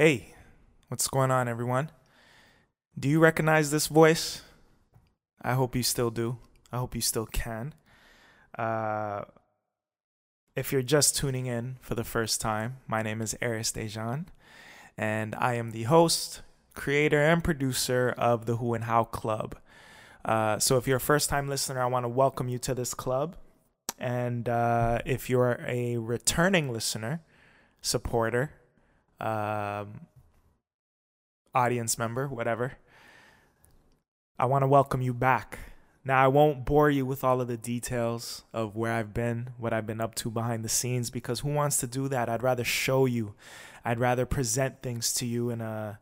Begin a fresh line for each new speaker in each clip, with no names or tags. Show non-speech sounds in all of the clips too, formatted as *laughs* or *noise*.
Hey, what's going on, everyone? Do you recognize this voice? I hope you still do. I hope you still can. Uh, if you're just tuning in for the first time, my name is Arys Déjan, and I am the host, creator, and producer of the Who and How Club. Uh, so, if you're a first time listener, I want to welcome you to this club. And uh, if you're a returning listener, supporter, um, audience member, whatever, I want to welcome you back. Now, I won't bore you with all of the details of where I've been, what I've been up to behind the scenes, because who wants to do that? I'd rather show you. I'd rather present things to you in a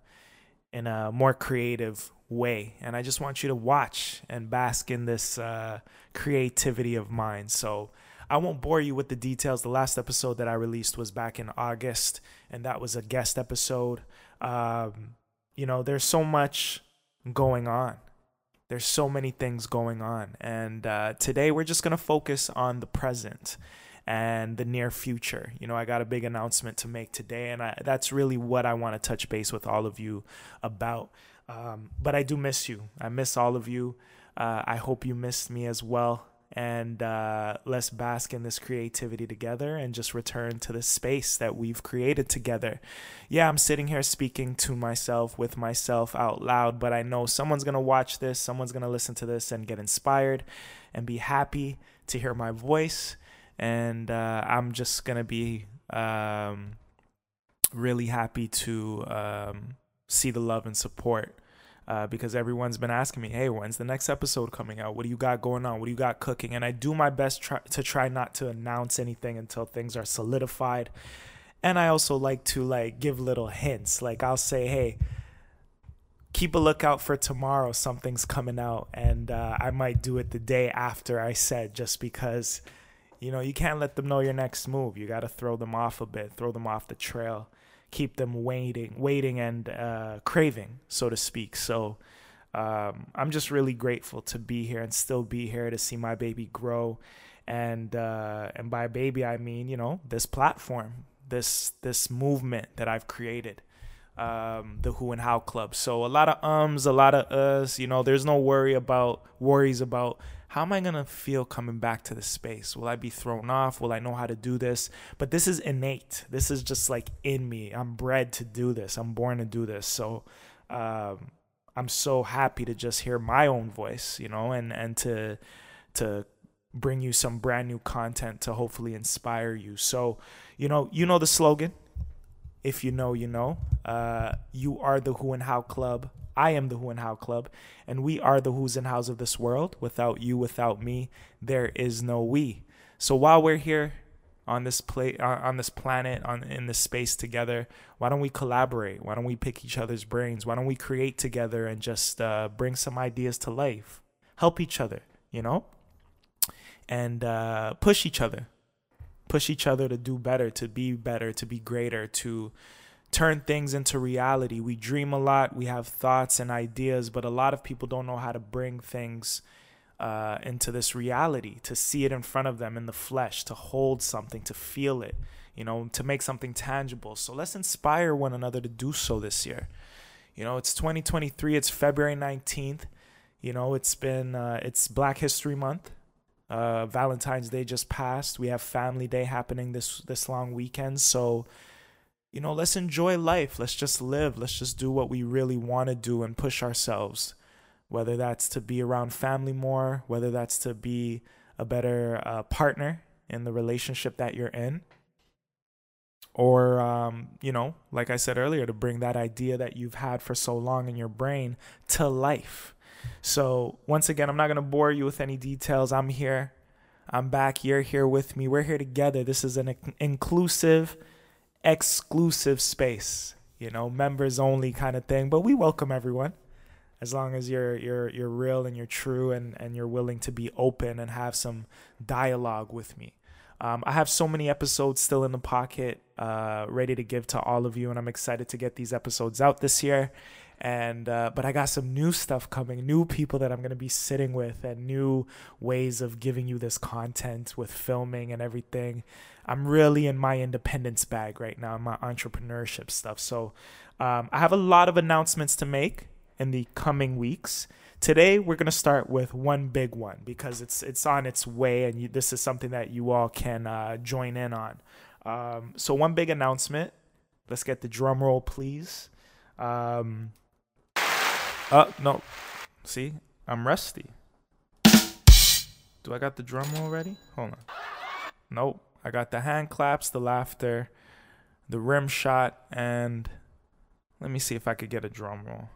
in a more creative way. And I just want you to watch and bask in this uh, creativity of mine. So I won't bore you with the details. The last episode that I released was back in August, and that was a guest episode. Um, you know, there's so much going on. There's so many things going on. And uh, today we're just going to focus on the present and the near future. You know, I got a big announcement to make today, and I, that's really what I want to touch base with all of you about. Um, but I do miss you. I miss all of you. Uh, I hope you missed me as well and uh, let's bask in this creativity together and just return to the space that we've created together. Yeah, I'm sitting here speaking to myself with myself out loud, but I know someone's to watch this, someone's to listen to this and get inspired and be happy to hear my voice. And uh, I'm just to be um, really happy to um, see the love and support uh, because everyone's been asking me, hey, when's the next episode coming out? What do you got going on? What do you got cooking? And I do my best try- to try not to announce anything until things are solidified. And I also like to like give little hints. Like I'll say, hey, keep a lookout for tomorrow. Something's coming out, and uh, I might do it the day after I said, just because, you know, you can't let them know your next move. You got to throw them off a bit, throw them off the trail keep them waiting, waiting and uh, craving, so to speak. So um, I'm just really grateful to be here and still be here to see my baby grow, and uh, and by baby I mean you know this platform, this this movement that I've created. Um, the Who and How Club. So a lot of ums, a lot of us. You know, there's no worry about worries about how am I going to feel coming back to the space? Will I be thrown off? Will I know how to do this? But this is innate. This is just like in me. I'm bred to do this. I'm born to do this. So um, I'm so happy to just hear my own voice, you know, and and to to bring you some brand new content to hopefully inspire you. So, you know, you know the slogan. If you know, you know. Uh, you are the Who and How Club. I am the Who and How Club, and we are the Who's and How's of this world. Without you, without me, there is no we. So while we're here on this play on this planet on in this space together, why don't we collaborate? Why don't we pick each other's brains? Why don't we create together and just uh, bring some ideas to life? Help each other, you know, and uh, push each other, push each other to do better, to be better, to be greater, to turn things into reality. We dream a lot, we have thoughts and ideas, but a lot of people don't know how to bring things uh, into this reality, to see it in front of them in the flesh, to hold something, to feel it, you know, to make something tangible. So let's inspire one another to do so this year. You know, it's 2023, it's February 19th. You know, it's been, uh, it's Black History Month. Uh, Valentine's Day just passed. We have Family Day happening this this long weekend. So, you know, let's enjoy life. Let's just live. Let's just do what we really want to do and push ourselves. Whether that's to be around family more, whether that's to be a better uh, partner in the relationship that you're in, or, um, you know, like I said earlier, to bring that idea that you've had for so long in your brain to life. So, once again, I'm not going to bore you with any details. I'm here. I'm back. You're here with me. We're here together. This is an inclusive, exclusive space, you know, members only kind of thing. But we welcome everyone as long as you're you're you're real and you're true and and you're willing to be open and have some dialogue with me. Um, I have so many episodes still in the pocket, uh, ready to give to all of you, and I'm excited to get these episodes out this year. And uh, but I got some new stuff coming, new people that I'm gonna be sitting with, and new ways of giving you this content with filming and everything. I'm really in my independence bag right now, my entrepreneurship stuff. So um, I have a lot of announcements to make in the coming weeks. Today we're gonna start with one big one because it's it's on its way, and you, this is something that you all can uh, join in on. Um, so one big announcement. Let's get the drum roll, please. Um, uh, no. See, I'm rusty. Do I got the drum roll ready? Hold on. Nope. I got the hand claps, the laughter, the rim shot, and let me see if I could get a drum roll.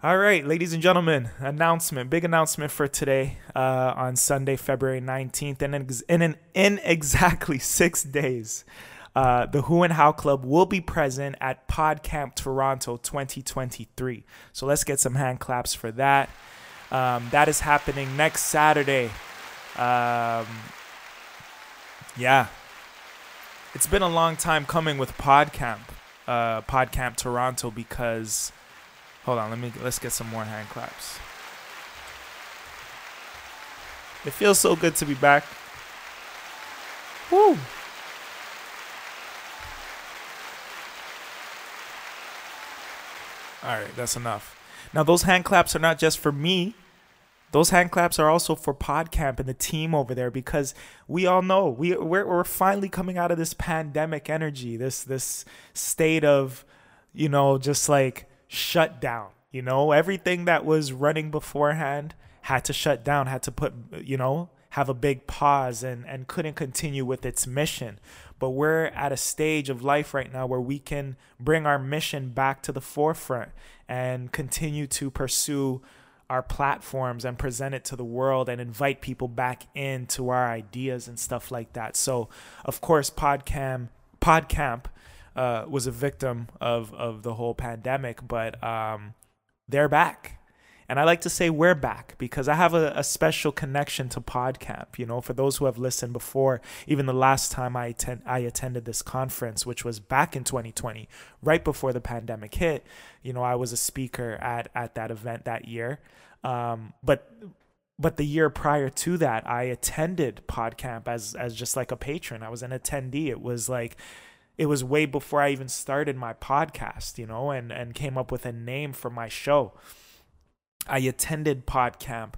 All right, ladies and gentlemen, announcement, big announcement for today uh, on Sunday, February 19th. And in, in, in exactly six days, uh, the Who and How Club will be present at PodCamp Toronto 2023. So let's get some hand claps for that. Um, that is happening next Saturday. Um, yeah. It's been a long time coming with PodCamp, uh, PodCamp Toronto because Hold on, let me let's get some more hand claps. It feels so good to be back. Woo! All right, that's enough. Now those hand claps are not just for me. Those hand claps are also for PodCamp and the team over there because we all know we we're, we're finally coming out of this pandemic energy, this this state of, you know, just like shut down. You know, everything that was running beforehand had to shut down, had to put, you know, have a big pause and, and couldn't continue with its mission. But we're at a stage of life right now where we can bring our mission back to the forefront and continue to pursue our platforms and present it to the world and invite people back into our ideas and stuff like that. So, of course, Podcam, PodCamp uh, was a victim of of the whole pandemic, but um, they're back. And I like to say we're back because I have a, a, special connection to PodCamp. You know, for those who have listened before, even the last time I attend, I attended this conference, which was back in 2020, right before the pandemic hit. You know, I was a speaker at at that event that year. Um, but but the year prior to that, I attended PodCamp as as just like a patron. I was an attendee. It was like it was way before I even started my podcast, you know, and and came up with a name for my show. I attended PodCamp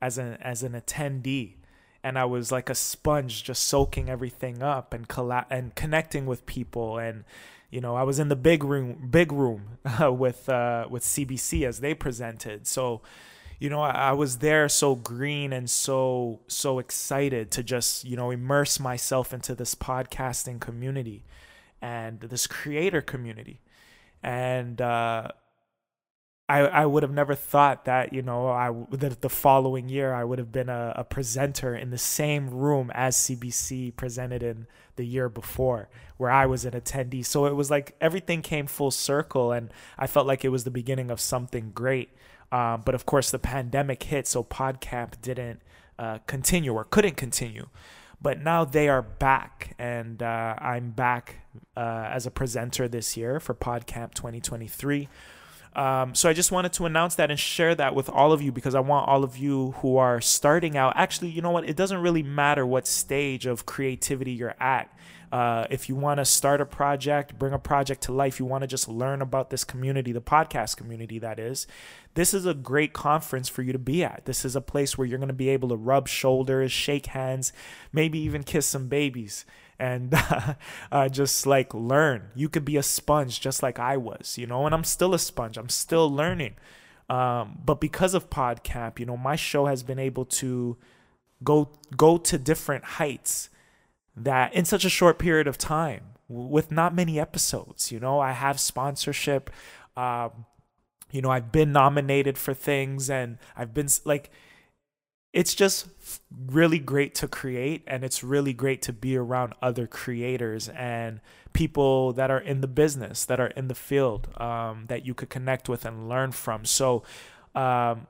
as an as an attendee and I was like a sponge just soaking everything up and colla- and connecting with people and you know I was in the big room big room uh, *laughs* with uh, with CBC as they presented so you know I, I was there so green and so so excited to just you know immerse myself into this podcasting community and this creator community. And uh, I I would have never thought that you know I that the following year I would have been a, a presenter in the same room as CBC presented in the year before, where I was an attendee. So it was like everything came full circle, and I felt like it was the beginning of something great. Um, but of course, the pandemic hit, so PodCamp didn't uh, continue or couldn't continue but now they are back and uh, i'm back uh, as a presenter this year for podcamp 2023 um, so i just wanted to announce that and share that with all of you because i want all of you who are starting out actually you know what? It doesn't really matter what stage of creativity you're at. Uh, if you want to start a project, bring a project to life, you want to just learn about this community, the podcast community, that is, this is a great conference for you to be at. This is a place where you're going to be able to rub shoulders, shake hands, maybe even kiss some babies and *laughs* uh, just like learn. You could be a sponge just like I was, you know, and I'm still a sponge. I'm still learning. Um, but because of PodCamp, you know, my show has been able to go go to different heights that in such a short period of time with not many episodes. You know, I have sponsorship. Um, you know, I've been nominated for things and I've been like, it's just really great to create and it's really great to be around other creators and people that are in the business, that are in the field, um, that you could connect with and learn from. So, um,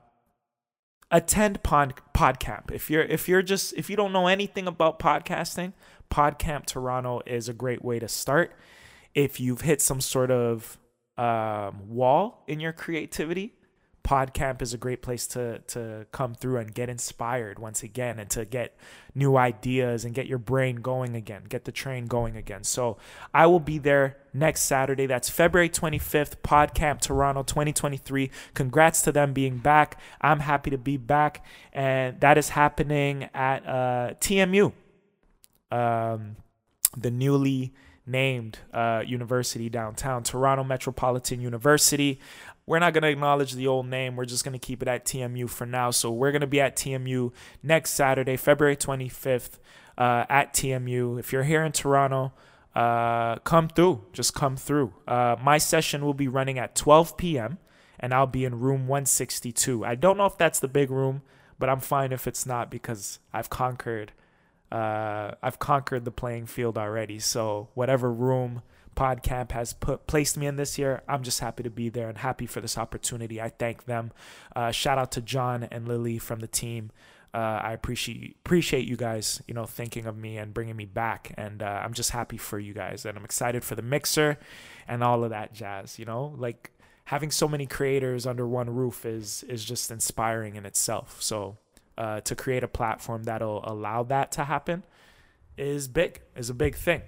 attend pod podcamp if you're if you're just if you don't know anything about podcasting podcamp toronto is a great way to start if you've hit some sort of um, wall in your creativity PodCamp is a great place to to come through and get inspired once again and to get new ideas and get your brain going again, get the train going again. So I will be there next Saturday. That's February 25th, PodCamp Toronto 2023. Congrats to them being back. I'm happy to be back, and that is happening at uh, TMU, um, the newly named uh, university downtown, Toronto Metropolitan University we're not going to acknowledge the old name. We're just going to keep it at TMU for now. So we're going to be at TMU next Saturday, February 25th, uh, at TMU. If you're here in Toronto, uh, come through. Just come through. Uh, my session will be running at 12 p.m. and I'll be in room 162. I don't know if that's the big room, but I'm fine if it's not because I've conquered. Uh, I've conquered the playing field already. So whatever room PodCamp has put placed me in this year. I'm just happy to be there and happy for this opportunity. I thank them. Uh, shout out to John and Lily from the team. Uh, I appreciate appreciate you guys, you know, thinking of me and bringing me back, and uh, I'm just happy for you guys, and I'm excited for the mixer, and all of that jazz. You know, like having so many creators under one roof is is just inspiring in itself. So uh, to create a platform that'll allow that to happen is big, is a big thing.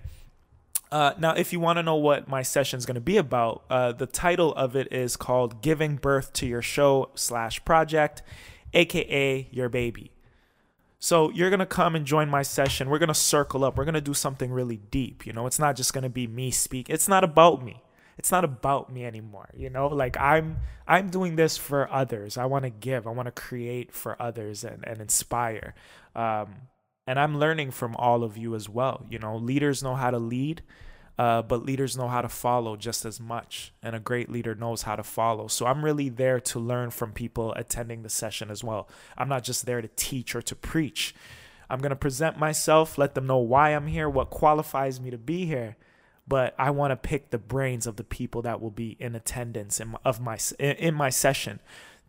Uh, now, if you want to know what my session is going to be about, uh, the title of it is called "Giving Birth to Your Show slash Project," aka your baby. So you're gonna come and join my session. We're gonna circle up. We're gonna do something really deep. You know, it's not just gonna be me speak. It's not about me. It's not about me anymore. You know, like I'm I'm doing this for others. I want to give. I want to create for others and and inspire. Um, and I'm learning from all of you as well. You know, leaders know how to lead, uh, but leaders know how to follow just as much. And a great leader knows how to follow. So I'm really there to learn from people attending the session as well. I'm not just there to teach or to preach. I'm going to present myself, let them know why I'm here, what qualifies me to be here. But I want to pick the brains of the people that will be in attendance in of my in my session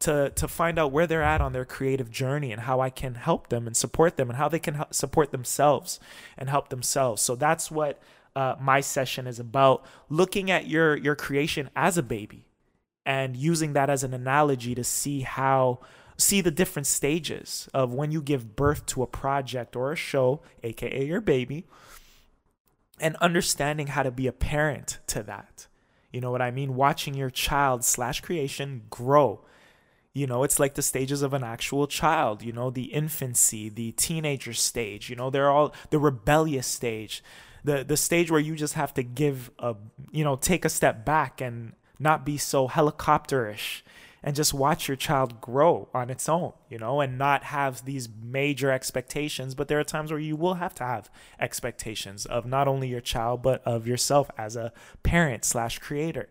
to to find out where they're at on their creative journey and how I can help them and support them and how they can support themselves and help themselves. So that's what uh, my session is about: looking at your your creation as a baby and using that as an analogy to see how see the different stages of when you give birth to a project or a show, aka your baby, and understanding how to be a parent to that. You know what I mean? Watching your child slash creation grow you know, it's like the stages of an actual child, you know, the infancy, the teenager stage, you know, they're all the rebellious stage, the the stage where you just have to give a, you know, take a step back and not be so helicopterish and just watch your child grow on its own, you know, and not have these major expectations. But there are times where you will have to have expectations of not only your child, but of yourself as a parent slash creator.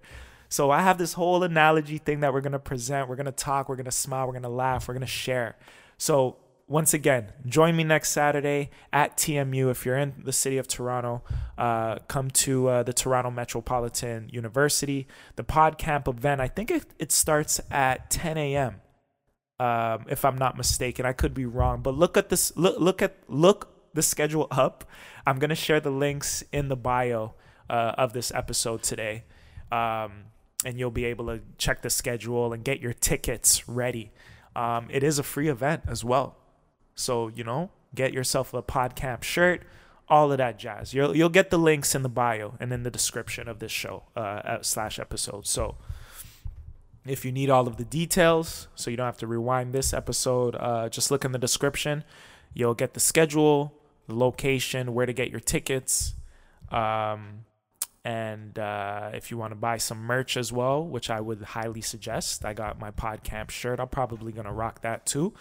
So I have this whole analogy thing that we're going to present. We're going to talk, we're going to smile, we're going to laugh, we're going to share. So once again, join me next Saturday at TMU. If you're in the city of Toronto, uh, come to uh, the Toronto Metropolitan University. The PodCamp event, I think it, it starts at 10 a.m. Um, if I'm not mistaken, I could be wrong, but look at this. Look, look at look the schedule up. I'm gonna share the links in the bio uh, of this episode today. Um, and you'll be able to check the schedule and get your tickets ready. Um, it is a free event as well. So, you know, get yourself a PodCamp shirt, all of that jazz. You'll, you'll get the links in the bio and in the description of this show uh, slash episode. So, if you need all of the details, so you don't have to rewind this episode, uh, just look in the description. You'll get the schedule, the location, where to get your tickets. Um, and uh, if you want to buy some merch as well, which I would highly suggest, I got my PodCamp shirt. I'm probably going to rock that too.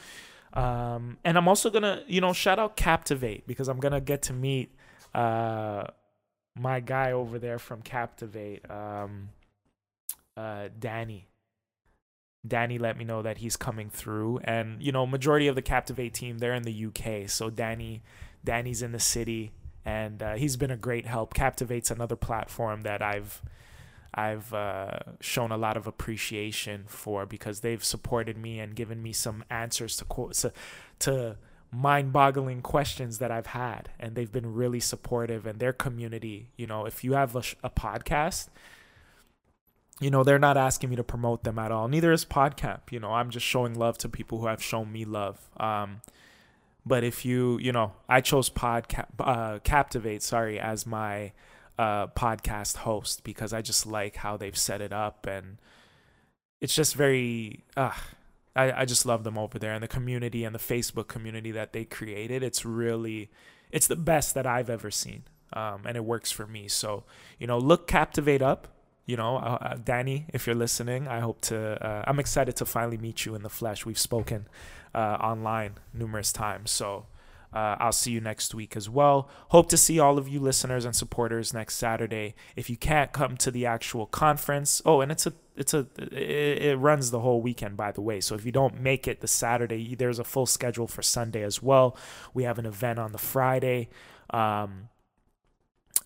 Um, and I'm also going to, you know, shout out Captivate because I'm going to get to meet uh, my guy over there from Captivate, um, uh, Danny. Danny let me know that he's coming through, and you know, majority of the Captivate team they're in the UK. So Danny, Danny's in the city and uh, he's been a great help. Captivate's another platform that I've I've uh, shown a lot of appreciation for because they've supported me and given me some answers to to, to mind-boggling questions that I've had, and they've been really supportive. And their community, you know, if you have a, a podcast, you know, they're not asking me to promote them at all. Neither is Podcamp. You know, I'm just showing love to people who have shown me love. Um, but if you, you know, I chose Podcast uh, Captivate, sorry, as my uh, podcast host because I just like how they've set it up and it's just very uh, I, I just love them over there and the community and the Facebook community that they created. It's really it's the best that I've ever seen. Um, and it works for me. So, you know, look Captivate up. You know, uh, uh Danny, if you're listening, I hope to. Uh, I'm excited to finally meet you in the flesh. We've spoken uh, online numerous times, so uh, I'll see you next week as well. Hope to see all of you listeners and supporters next Saturday. If you can't come to the actual conference, oh, and it's a it's a it, runs the whole weekend by the way. So if you don't make it the Saturday, there's a full schedule for Sunday as well. We have an event on the Friday. Um,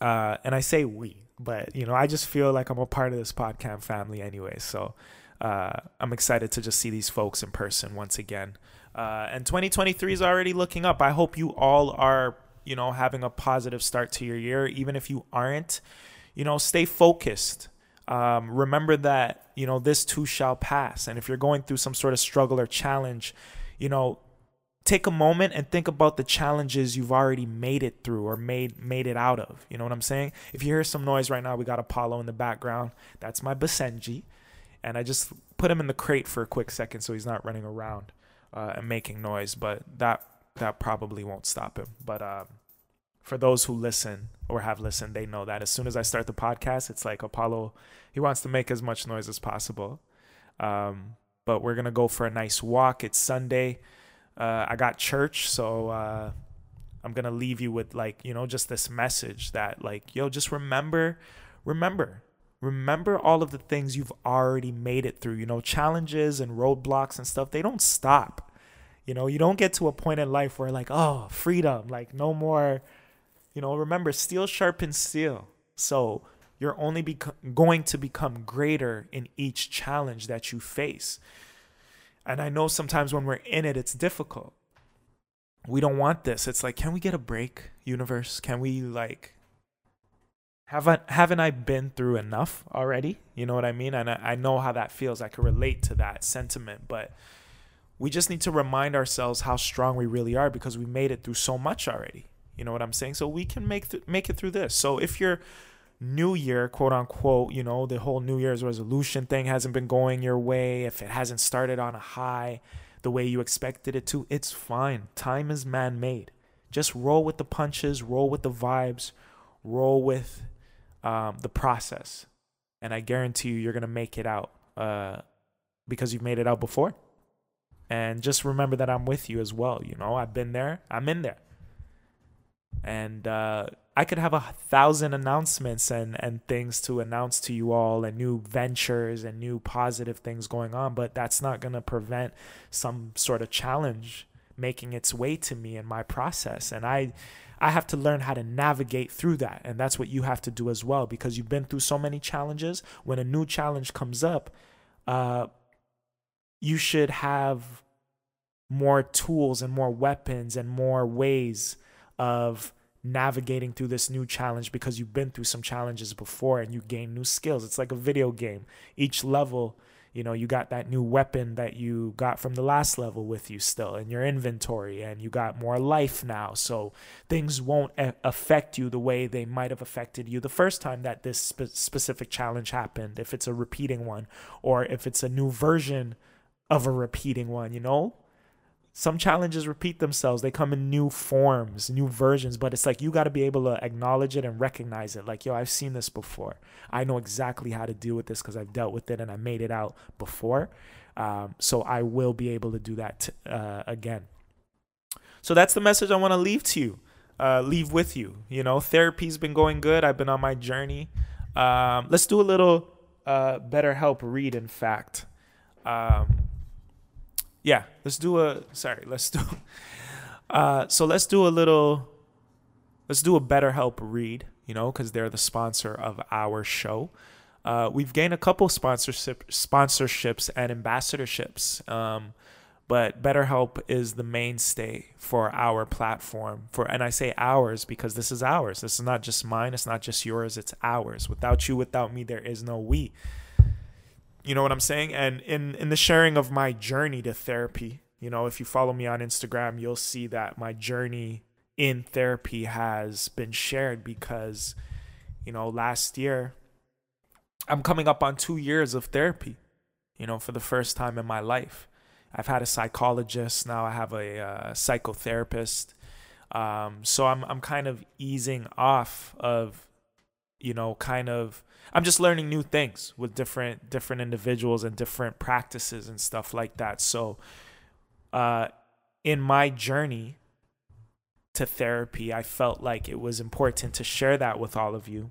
uh, and I say we, but you know, I just feel like I'm a part of this podcast family anyway. So uh, I'm excited to just see these folks in person once again. Uh, and 2023 is already looking up. I hope you all are, you know, having a positive start to your year. Even if you aren't, you know, stay focused. Um, remember that, you know, this too shall pass. And if you're going through some sort of struggle or challenge, you know, take a moment and think about the challenges you've already made it through or made made it out of. You know what I'm saying? If you hear some noise right now, we got Apollo in the background. That's my Basenji. And I just put him in the crate for a quick second so he's not running around uh, and making noise, but that that probably won't stop him. But um, for those who listen or have listened, they know that as soon as I start the podcast, it's like Apollo. He wants to make as much noise as possible. Um, but we're gonna go for a nice walk. It's Sunday. Uh, I got church, so uh, I'm gonna leave you with like you know just this message that like yo, just remember, remember remember all of the things you've already made it through. You know, challenges and roadblocks and stuff, they don't stop. You know, you don't get to a point in life where, like, oh, freedom, like, no more. You know, remember, steel sharpens steel. So you're only bec- going to become greater in each challenge that you face. And I know sometimes when we're in it, it's difficult. We don't want this. It's like, can we get a break, universe? Can we, like, haven't haven't I been through enough already? You know what I mean? And I, I know how that feels. I can relate to that sentiment, but we just need to remind ourselves how strong we really are because we made it through so much already. You know what I'm saying? So we can make th- make it through this. So if your new year, quote unquote, you know, the whole New Year's resolution thing hasn't been going your way, if it hasn't started on a high the way you expected it to, it's fine. Time is man made. Just roll with the punches, roll with the vibes, roll with um, the process, and I guarantee you, you're gonna make it out uh, because you've made it out before. And just remember that I'm with you as well. You know, I've been there. I'm in there, and uh, I could have a thousand announcements and and things to announce to you all, and new ventures and new positive things going on. But that's not gonna prevent some sort of challenge making its way to me in my process. And I I have to learn how to navigate through that. And that's what you have to do as well because you've been through so many challenges. When a new challenge comes up, uh, you should have more tools and more weapons and more ways of navigating through this new challenge because you've been through some challenges before and you gain new skills. It's like a video game. Each level you know you got that new weapon that you got from the last level with you still in your inventory and you got more life now. So things won't a- affect you the way they might have affected you the first time that this spe- specific challenge happened if it's a repeating one or if it's a new version of a repeating one you know some challenges repeat themselves. They come in new forms new versions but it's like you got to be able to acknowledge it and recognize it. Like yo i've seen this before. I know exactly how to deal with this because i've dealt with it and i made it out before. Um, so i will be able to do that uh, again. So that's the message i want to leave to you uh, leave with you. You know therapy's been going good. I've been on my journey. Um, let's do a little uh, BetterHelp read in fact. Um, yeah, let's do a sorry, let's do *laughs* uh so let's do a little let's do a BetterHelp read, you know, because they're the sponsor of our show. Uh, we've gained a couple sponsorship sponsorships and ambassadorships. Um, but BetterHelp is the mainstay for our platform. For and I say ours because this is ours. This is not just mine. It's not just yours. It's ours. Without you, without me, there is no we. You know what I'm saying? And in in the sharing of my journey to therapy, you know, if you follow me on Instagram, you'll see that my journey in therapy has been shared because, you know, last year I'm coming up on two years of therapy, you know, for the first time in my life I've had a psychologist now. I have a uh, psychotherapist. Um, so I'm I'm kind of easing off of, you know, kind of I'm just learning new things with different different individuals and different practices and stuff like that. So, uh, in my journey to therapy, I felt like it was important to share that with all of you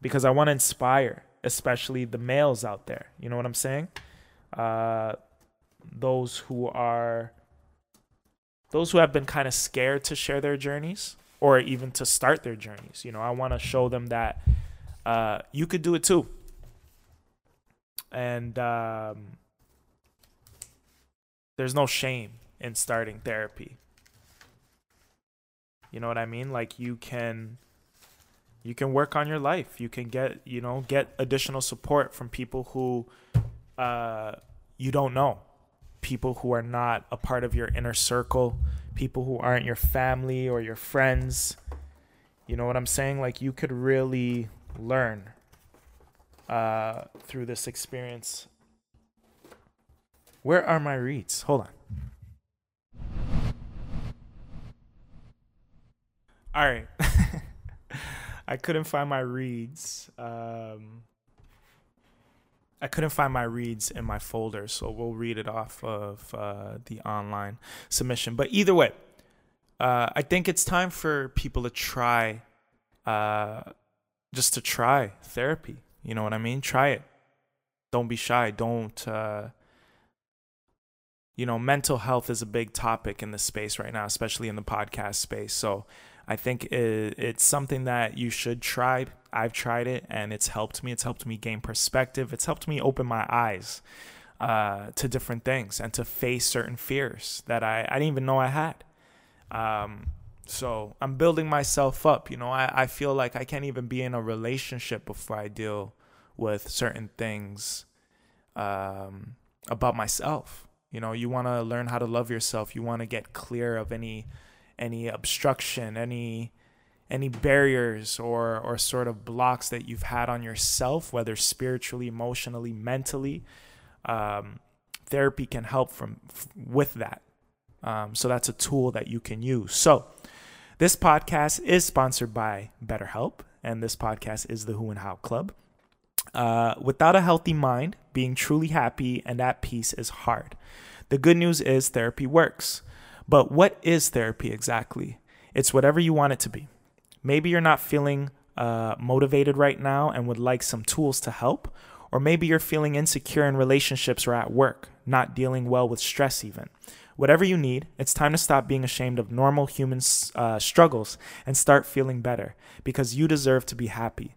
because I want to inspire, especially the males out there. You know what I'm saying? Uh, those who are those who have been kind of scared to share their journeys or even to start their journeys. You know, I want to show them that uh, you could do it too. And um, there's no shame in starting therapy. You know what I mean? Like you can you can work on your life. You can get, you know, get additional support from people who uh, you don't know people who are not a part of your inner circle, people who aren't your family or your friends. You know what I'm saying? Like you could really learn uh, through this experience. Where are my reads? Hold on. All right. *laughs* I couldn't find my reads. Um, I couldn't find my reads in my folder, so we'll read it off of uh, the online submission. But either way, uh, I think it's time for people to try, uh, just to try therapy. You know what I mean? Try it. Don't be shy. Don't, uh, you know, mental health is a big topic in the space right now, especially in the podcast space. So I think it, it's something that you should try. I've tried it and it's helped me. It's helped me gain perspective. It's helped me open my eyes uh, to different things and to face certain fears that I, I didn't even know I had. Um, so I'm building myself up. You know, I, I feel like I can't even be in a relationship before I deal with certain things um, about myself. You know, you want to learn how to love yourself. You want to get clear of any any obstruction, any any barriers or or sort of blocks that you've had on yourself, whether spiritually, emotionally, mentally. Um, therapy can help from with that. Um, so that's a tool that you can use. So this podcast is sponsored by BetterHelp, and this podcast is the Who and How Club. Uh, without a healthy mind, being truly happy and at peace is hard. The good news is therapy works. But what is therapy exactly? It's whatever you want it to be. Maybe you're not feeling uh, motivated right now and would like some tools to help. Or maybe you're feeling insecure in relationships or at work, not dealing well with stress, even. Whatever you need, it's time to stop being ashamed of normal human uh, struggles and start feeling better because you deserve to be happy.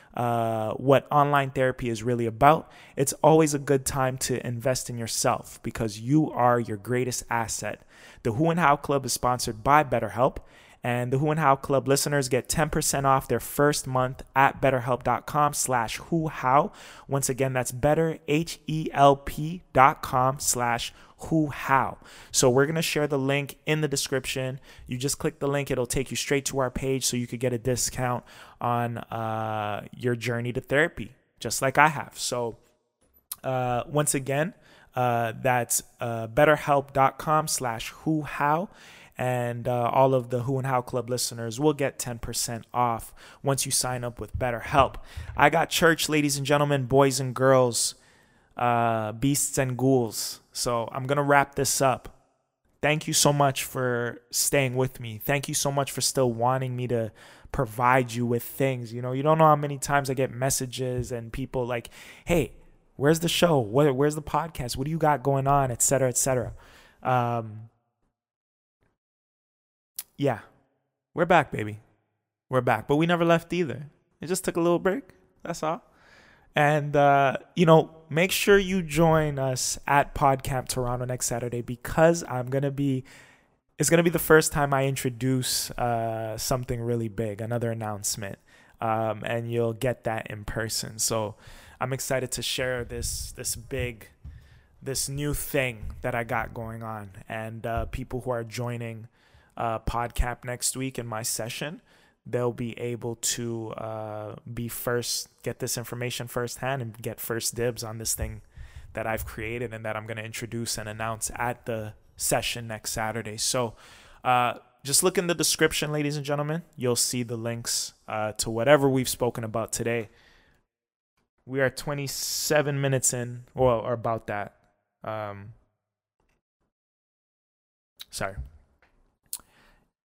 uh, what online therapy is really about, it's always a good time to invest in yourself because you are your greatest asset. The Who and How Club is sponsored by BetterHelp, and the Who and How Club listeners get 10% off their first month at betterhelp.com slash who how. Once again, that's better, H-E-L-P dot com slash who how so we're going to share the link in the description you just click the link it'll take you straight to our page so you could get a discount on uh, your journey to therapy just like i have so uh, once again uh, that's uh, betterhelp.com slash who how and uh, all of the Who and How Club listeners will get 10% off once you sign up with BetterHelp. I got church, ladies and gentlemen, boys and girls, uh, beasts and ghouls. So I'm going to wrap this up. Thank you so much for staying with me. Thank you so much for still wanting me to provide you with things. You know, you don't know how many times I get messages and people like, "Hey, where's the show? Where, where's the podcast? What do you got going on?" Et cetera, et cetera. Um, yeah, we're back, baby. We're back, but we never left either. It just took a little break. That's all. And, uh, you know, make sure you join us at PodCamp Toronto next Saturday because I'm going to be, it's going to be the first time I introduce uh, something really big, another announcement. Um, and you'll get that in person. So I'm excited to share this, this big, this new thing that I got going on. And uh, people who are joining uh, PodCamp next week in my session they'll be able to uh, be first, get this information firsthand, and get first dibs on this thing that I've created and that I'm going to introduce and announce at the session next Saturday. So, uh, just look in the description, ladies and gentlemen. You'll see the links uh, to whatever we've spoken about today. We are 27 minutes in, or, or about that. Um, sorry.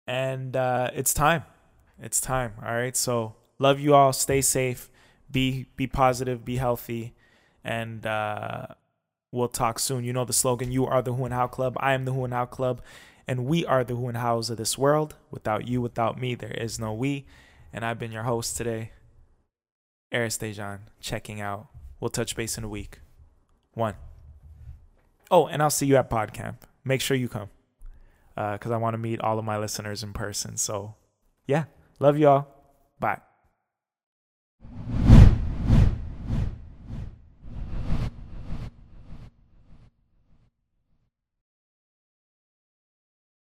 And uh, it's time it's time. All right. So love you all. Stay safe. Be be positive. Be healthy. And uh, we'll talk soon. You know the slogan. You are the Who and How Club. I am the Who and How Club. And we are the Who and Hows of this world. Without you, without me, there is no we. And I've been your host today, Arys Déjan, checking out. We'll touch base in a week. One. Oh, and I'll see you at PodCamp. Make sure you come because uh, I want to meet all of my listeners in person. So, yeah. Love y'all. Bye.